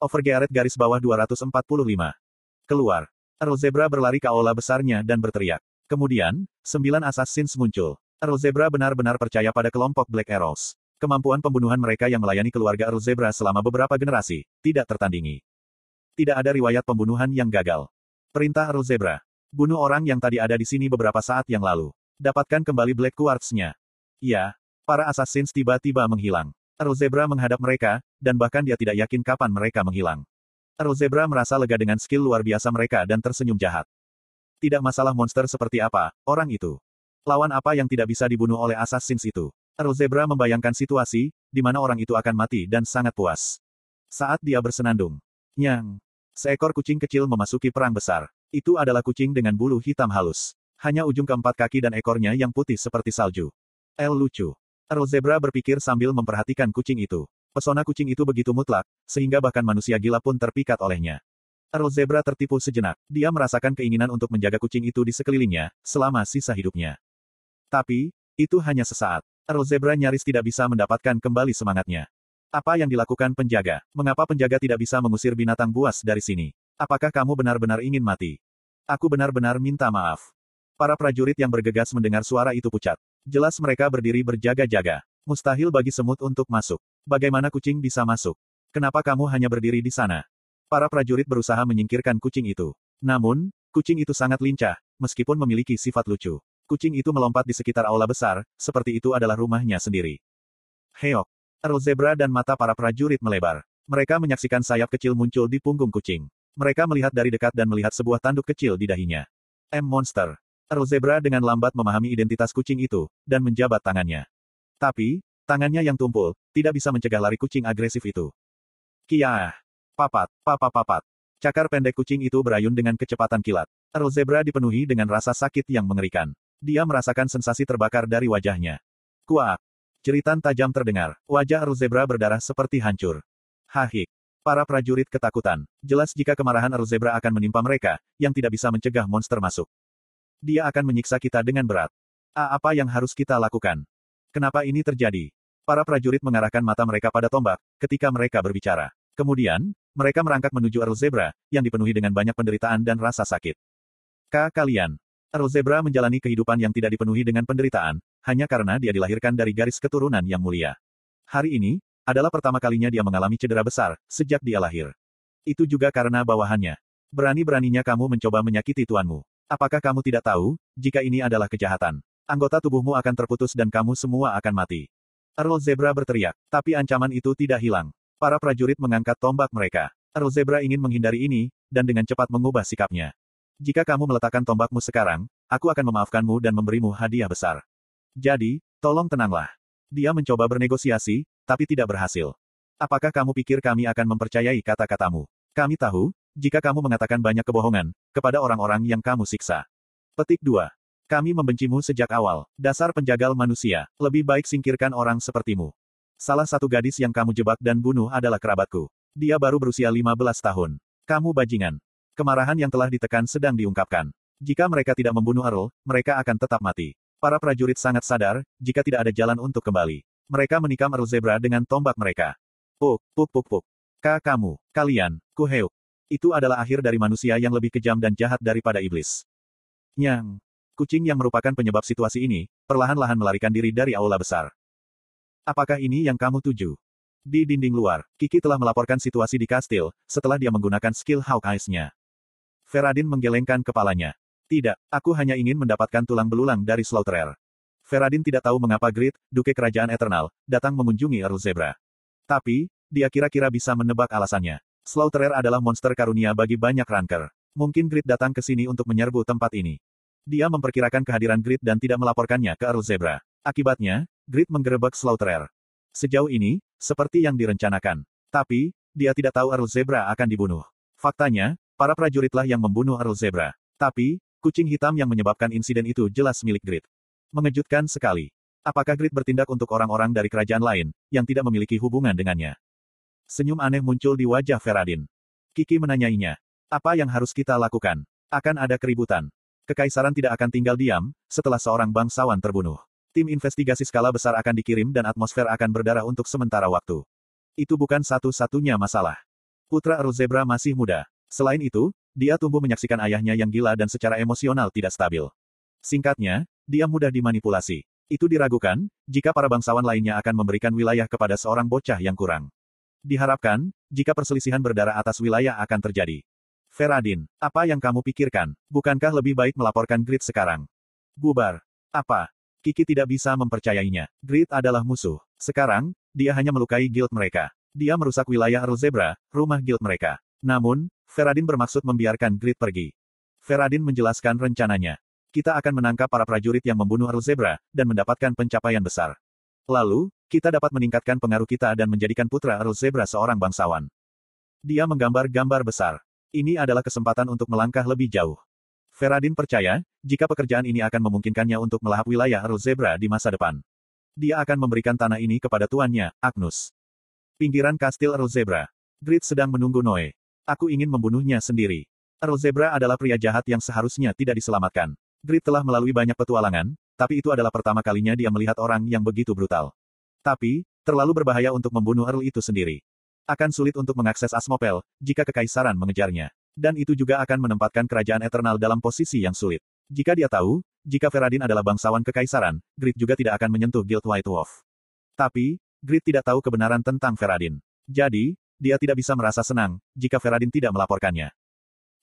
Overgearet garis bawah 245. Keluar. Earl Zebra berlari ke aula besarnya dan berteriak. Kemudian, sembilan assassins muncul. Earl Zebra benar-benar percaya pada kelompok Black Arrows. Kemampuan pembunuhan mereka yang melayani keluarga Earl Zebra selama beberapa generasi, tidak tertandingi. Tidak ada riwayat pembunuhan yang gagal. Perintah Earl Zebra. Bunuh orang yang tadi ada di sini beberapa saat yang lalu. Dapatkan kembali Black Quartz-nya. Ya, para assassins tiba-tiba menghilang. Earl Zebra menghadap mereka, dan bahkan dia tidak yakin kapan mereka menghilang. Earl Zebra merasa lega dengan skill luar biasa mereka dan tersenyum jahat. Tidak masalah monster seperti apa, orang itu. Lawan apa yang tidak bisa dibunuh oleh assassins itu? Earl Zebra membayangkan situasi, di mana orang itu akan mati dan sangat puas. Saat dia bersenandung. Nyang. Seekor kucing kecil memasuki perang besar. Itu adalah kucing dengan bulu hitam halus. Hanya ujung keempat kaki dan ekornya yang putih seperti salju. El lucu. Earl Zebra berpikir sambil memperhatikan kucing itu. Pesona kucing itu begitu mutlak, sehingga bahkan manusia gila pun terpikat olehnya. Earl Zebra tertipu sejenak. Dia merasakan keinginan untuk menjaga kucing itu di sekelilingnya, selama sisa hidupnya. Tapi, itu hanya sesaat. Earl Zebra nyaris tidak bisa mendapatkan kembali semangatnya. Apa yang dilakukan penjaga? Mengapa penjaga tidak bisa mengusir binatang buas dari sini? Apakah kamu benar-benar ingin mati? Aku benar-benar minta maaf. Para prajurit yang bergegas mendengar suara itu pucat. Jelas mereka berdiri berjaga-jaga. Mustahil bagi semut untuk masuk. Bagaimana kucing bisa masuk? Kenapa kamu hanya berdiri di sana? Para prajurit berusaha menyingkirkan kucing itu. Namun, kucing itu sangat lincah, meskipun memiliki sifat lucu. Kucing itu melompat di sekitar aula besar, seperti itu adalah rumahnya sendiri. Heok. Earl Zebra dan mata para prajurit melebar. Mereka menyaksikan sayap kecil muncul di punggung kucing. Mereka melihat dari dekat dan melihat sebuah tanduk kecil di dahinya. M Monster. Earl Zebra dengan lambat memahami identitas kucing itu, dan menjabat tangannya. Tapi, tangannya yang tumpul, tidak bisa mencegah lari kucing agresif itu. Kia. Papat, papa papat. Cakar pendek kucing itu berayun dengan kecepatan kilat. Earl Zebra dipenuhi dengan rasa sakit yang mengerikan. Dia merasakan sensasi terbakar dari wajahnya. Kuak. Jeritan tajam terdengar. Wajah Earl Zebra berdarah seperti hancur. Hahik. Para prajurit ketakutan. Jelas jika kemarahan Earl Zebra akan menimpa mereka, yang tidak bisa mencegah monster masuk. Dia akan menyiksa kita dengan berat. A apa yang harus kita lakukan? Kenapa ini terjadi? Para prajurit mengarahkan mata mereka pada tombak, ketika mereka berbicara. Kemudian, mereka merangkak menuju Earl Zebra, yang dipenuhi dengan banyak penderitaan dan rasa sakit. K. Kalian, Earl Zebra menjalani kehidupan yang tidak dipenuhi dengan penderitaan, hanya karena dia dilahirkan dari garis keturunan yang mulia. Hari ini, adalah pertama kalinya dia mengalami cedera besar, sejak dia lahir. Itu juga karena bawahannya. Berani-beraninya kamu mencoba menyakiti tuanmu. Apakah kamu tidak tahu, jika ini adalah kejahatan? Anggota tubuhmu akan terputus dan kamu semua akan mati. Earl Zebra berteriak, tapi ancaman itu tidak hilang. Para prajurit mengangkat tombak mereka. Earl Zebra ingin menghindari ini, dan dengan cepat mengubah sikapnya. Jika kamu meletakkan tombakmu sekarang, aku akan memaafkanmu dan memberimu hadiah besar. Jadi, tolong tenanglah. Dia mencoba bernegosiasi, tapi tidak berhasil. Apakah kamu pikir kami akan mempercayai kata-katamu? Kami tahu, jika kamu mengatakan banyak kebohongan, kepada orang-orang yang kamu siksa. Petik 2. Kami membencimu sejak awal, dasar penjagal manusia, lebih baik singkirkan orang sepertimu. Salah satu gadis yang kamu jebak dan bunuh adalah kerabatku. Dia baru berusia 15 tahun. Kamu bajingan. Kemarahan yang telah ditekan sedang diungkapkan. Jika mereka tidak membunuh Earl, mereka akan tetap mati. Para prajurit sangat sadar, jika tidak ada jalan untuk kembali. Mereka menikam Earl Zebra dengan tombak mereka. Puk, puk puk puk. Ka kamu, kalian, kuheuk. Itu adalah akhir dari manusia yang lebih kejam dan jahat daripada iblis. Nyang. Kucing yang merupakan penyebab situasi ini, perlahan-lahan melarikan diri dari aula besar. Apakah ini yang kamu tuju? Di dinding luar, Kiki telah melaporkan situasi di kastil, setelah dia menggunakan skill Hawkeyes-nya. Feradin menggelengkan kepalanya. Tidak, aku hanya ingin mendapatkan tulang belulang dari Slaughterer. Feradin tidak tahu mengapa Grid, Duke Kerajaan Eternal, datang mengunjungi Earl Zebra. Tapi, dia kira-kira bisa menebak alasannya. Slaughterer adalah monster karunia bagi banyak ranker. Mungkin Grid datang ke sini untuk menyerbu tempat ini. Dia memperkirakan kehadiran Grid dan tidak melaporkannya ke Earl Zebra. Akibatnya, Grid menggerebek Slaughterer. Sejauh ini, seperti yang direncanakan. Tapi, dia tidak tahu Earl Zebra akan dibunuh. Faktanya, Para prajuritlah yang membunuh Earl Zebra. Tapi, kucing hitam yang menyebabkan insiden itu jelas milik Grid. Mengejutkan sekali. Apakah Grid bertindak untuk orang-orang dari kerajaan lain, yang tidak memiliki hubungan dengannya? Senyum aneh muncul di wajah Feradin. Kiki menanyainya. Apa yang harus kita lakukan? Akan ada keributan. Kekaisaran tidak akan tinggal diam, setelah seorang bangsawan terbunuh. Tim investigasi skala besar akan dikirim dan atmosfer akan berdarah untuk sementara waktu. Itu bukan satu-satunya masalah. Putra Earl Zebra masih muda. Selain itu, dia tumbuh menyaksikan ayahnya yang gila dan secara emosional tidak stabil. Singkatnya, dia mudah dimanipulasi. Itu diragukan, jika para bangsawan lainnya akan memberikan wilayah kepada seorang bocah yang kurang. Diharapkan, jika perselisihan berdarah atas wilayah akan terjadi. Feradin, apa yang kamu pikirkan? Bukankah lebih baik melaporkan Grid sekarang? Bubar. Apa? Kiki tidak bisa mempercayainya. Grid adalah musuh. Sekarang, dia hanya melukai guild mereka. Dia merusak wilayah Earl Zebra, rumah guild mereka. Namun, Feradin bermaksud membiarkan Grid pergi. Feradin menjelaskan rencananya. Kita akan menangkap para prajurit yang membunuh Earl Zebra, dan mendapatkan pencapaian besar. Lalu, kita dapat meningkatkan pengaruh kita dan menjadikan putra Earl Zebra seorang bangsawan. Dia menggambar gambar besar. Ini adalah kesempatan untuk melangkah lebih jauh. Feradin percaya, jika pekerjaan ini akan memungkinkannya untuk melahap wilayah Earl Zebra di masa depan. Dia akan memberikan tanah ini kepada tuannya, Agnus. Pinggiran kastil Earl Zebra. Grid sedang menunggu Noe. Aku ingin membunuhnya sendiri. Earl Zebra adalah pria jahat yang seharusnya tidak diselamatkan. Grid telah melalui banyak petualangan, tapi itu adalah pertama kalinya dia melihat orang yang begitu brutal. Tapi, terlalu berbahaya untuk membunuh Earl itu sendiri. Akan sulit untuk mengakses Asmopel, jika kekaisaran mengejarnya. Dan itu juga akan menempatkan kerajaan Eternal dalam posisi yang sulit. Jika dia tahu, jika Feradin adalah bangsawan kekaisaran, Grid juga tidak akan menyentuh Guild White Wolf. Tapi, Grid tidak tahu kebenaran tentang Feradin. Jadi, dia tidak bisa merasa senang, jika Feradin tidak melaporkannya.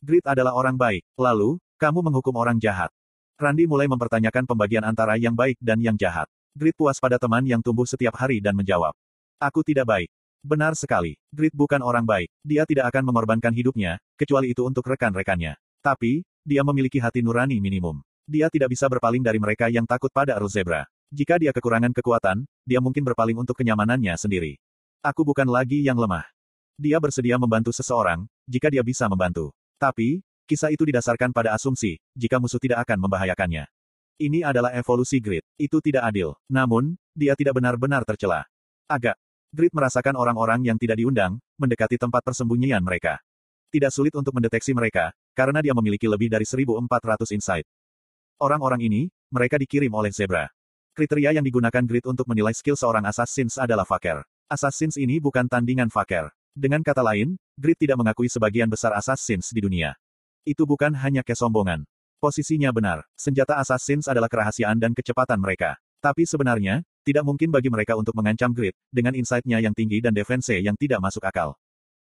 Grid adalah orang baik, lalu, kamu menghukum orang jahat. Randy mulai mempertanyakan pembagian antara yang baik dan yang jahat. Grid puas pada teman yang tumbuh setiap hari dan menjawab. Aku tidak baik. Benar sekali. Grid bukan orang baik. Dia tidak akan mengorbankan hidupnya, kecuali itu untuk rekan-rekannya. Tapi, dia memiliki hati nurani minimum. Dia tidak bisa berpaling dari mereka yang takut pada Earl Zebra. Jika dia kekurangan kekuatan, dia mungkin berpaling untuk kenyamanannya sendiri. Aku bukan lagi yang lemah. Dia bersedia membantu seseorang, jika dia bisa membantu. Tapi, kisah itu didasarkan pada asumsi, jika musuh tidak akan membahayakannya. Ini adalah evolusi grid. Itu tidak adil. Namun, dia tidak benar-benar tercela. Agak, Grid merasakan orang-orang yang tidak diundang, mendekati tempat persembunyian mereka. Tidak sulit untuk mendeteksi mereka, karena dia memiliki lebih dari 1400 insight. Orang-orang ini, mereka dikirim oleh Zebra. Kriteria yang digunakan Grid untuk menilai skill seorang Assassins adalah Faker. Assassins ini bukan tandingan Faker. Dengan kata lain, Grid tidak mengakui sebagian besar Assassins di dunia. Itu bukan hanya kesombongan. Posisinya benar, senjata Assassins adalah kerahasiaan dan kecepatan mereka. Tapi sebenarnya, tidak mungkin bagi mereka untuk mengancam grid, dengan insight-nya yang tinggi dan defense yang tidak masuk akal.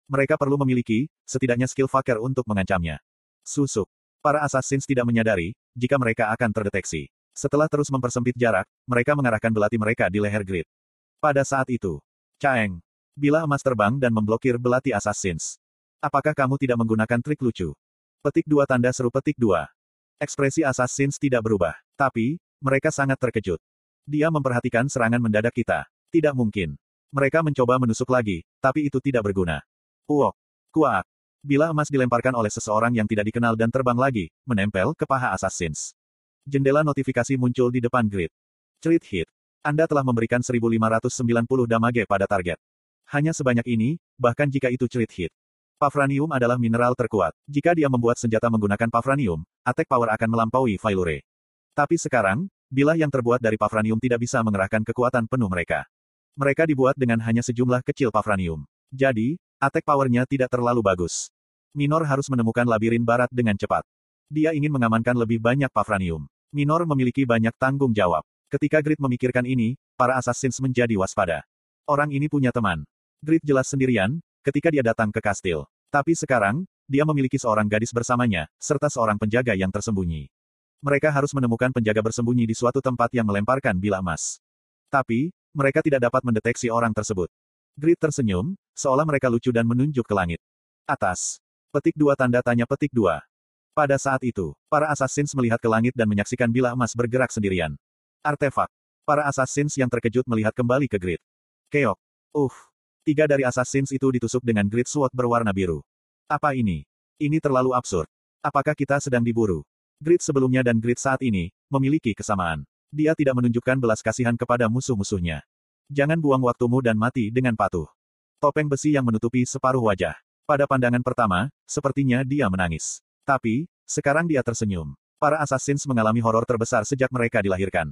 Mereka perlu memiliki, setidaknya skill faker untuk mengancamnya. Susuk. Para assassins tidak menyadari, jika mereka akan terdeteksi. Setelah terus mempersempit jarak, mereka mengarahkan belati mereka di leher grid. Pada saat itu, Caeng. Bila emas terbang dan memblokir belati assassins. Apakah kamu tidak menggunakan trik lucu? Petik dua tanda seru petik dua. Ekspresi assassins tidak berubah. Tapi, mereka sangat terkejut. Dia memperhatikan serangan mendadak kita. Tidak mungkin. Mereka mencoba menusuk lagi, tapi itu tidak berguna. Uok. Kuak. Bila emas dilemparkan oleh seseorang yang tidak dikenal dan terbang lagi, menempel ke paha assassins. Jendela notifikasi muncul di depan grid. Crit hit. Anda telah memberikan 1590 damage pada target. Hanya sebanyak ini, bahkan jika itu crit hit. Pafranium adalah mineral terkuat. Jika dia membuat senjata menggunakan pafranium, attack power akan melampaui Failure. Tapi sekarang, Bilah yang terbuat dari pafranium tidak bisa mengerahkan kekuatan penuh mereka. Mereka dibuat dengan hanya sejumlah kecil pafranium. Jadi, attack powernya tidak terlalu bagus. Minor harus menemukan labirin barat dengan cepat. Dia ingin mengamankan lebih banyak pafranium. Minor memiliki banyak tanggung jawab. Ketika Grid memikirkan ini, para assassins menjadi waspada. Orang ini punya teman. Grid jelas sendirian, ketika dia datang ke kastil. Tapi sekarang, dia memiliki seorang gadis bersamanya, serta seorang penjaga yang tersembunyi. Mereka harus menemukan penjaga bersembunyi di suatu tempat yang melemparkan bilah emas. Tapi, mereka tidak dapat mendeteksi orang tersebut. Grid tersenyum, seolah mereka lucu dan menunjuk ke langit. Atas. Petik dua tanda tanya petik dua. Pada saat itu, para assassins melihat ke langit dan menyaksikan bilah emas bergerak sendirian. Artefak. Para assassins yang terkejut melihat kembali ke Grid. Keok. Uff. Tiga dari assassins itu ditusuk dengan Grid Sword berwarna biru. Apa ini? Ini terlalu absurd. Apakah kita sedang diburu? Grid sebelumnya dan grid saat ini, memiliki kesamaan. Dia tidak menunjukkan belas kasihan kepada musuh-musuhnya. Jangan buang waktumu dan mati dengan patuh. Topeng besi yang menutupi separuh wajah. Pada pandangan pertama, sepertinya dia menangis. Tapi, sekarang dia tersenyum. Para assassins mengalami horor terbesar sejak mereka dilahirkan.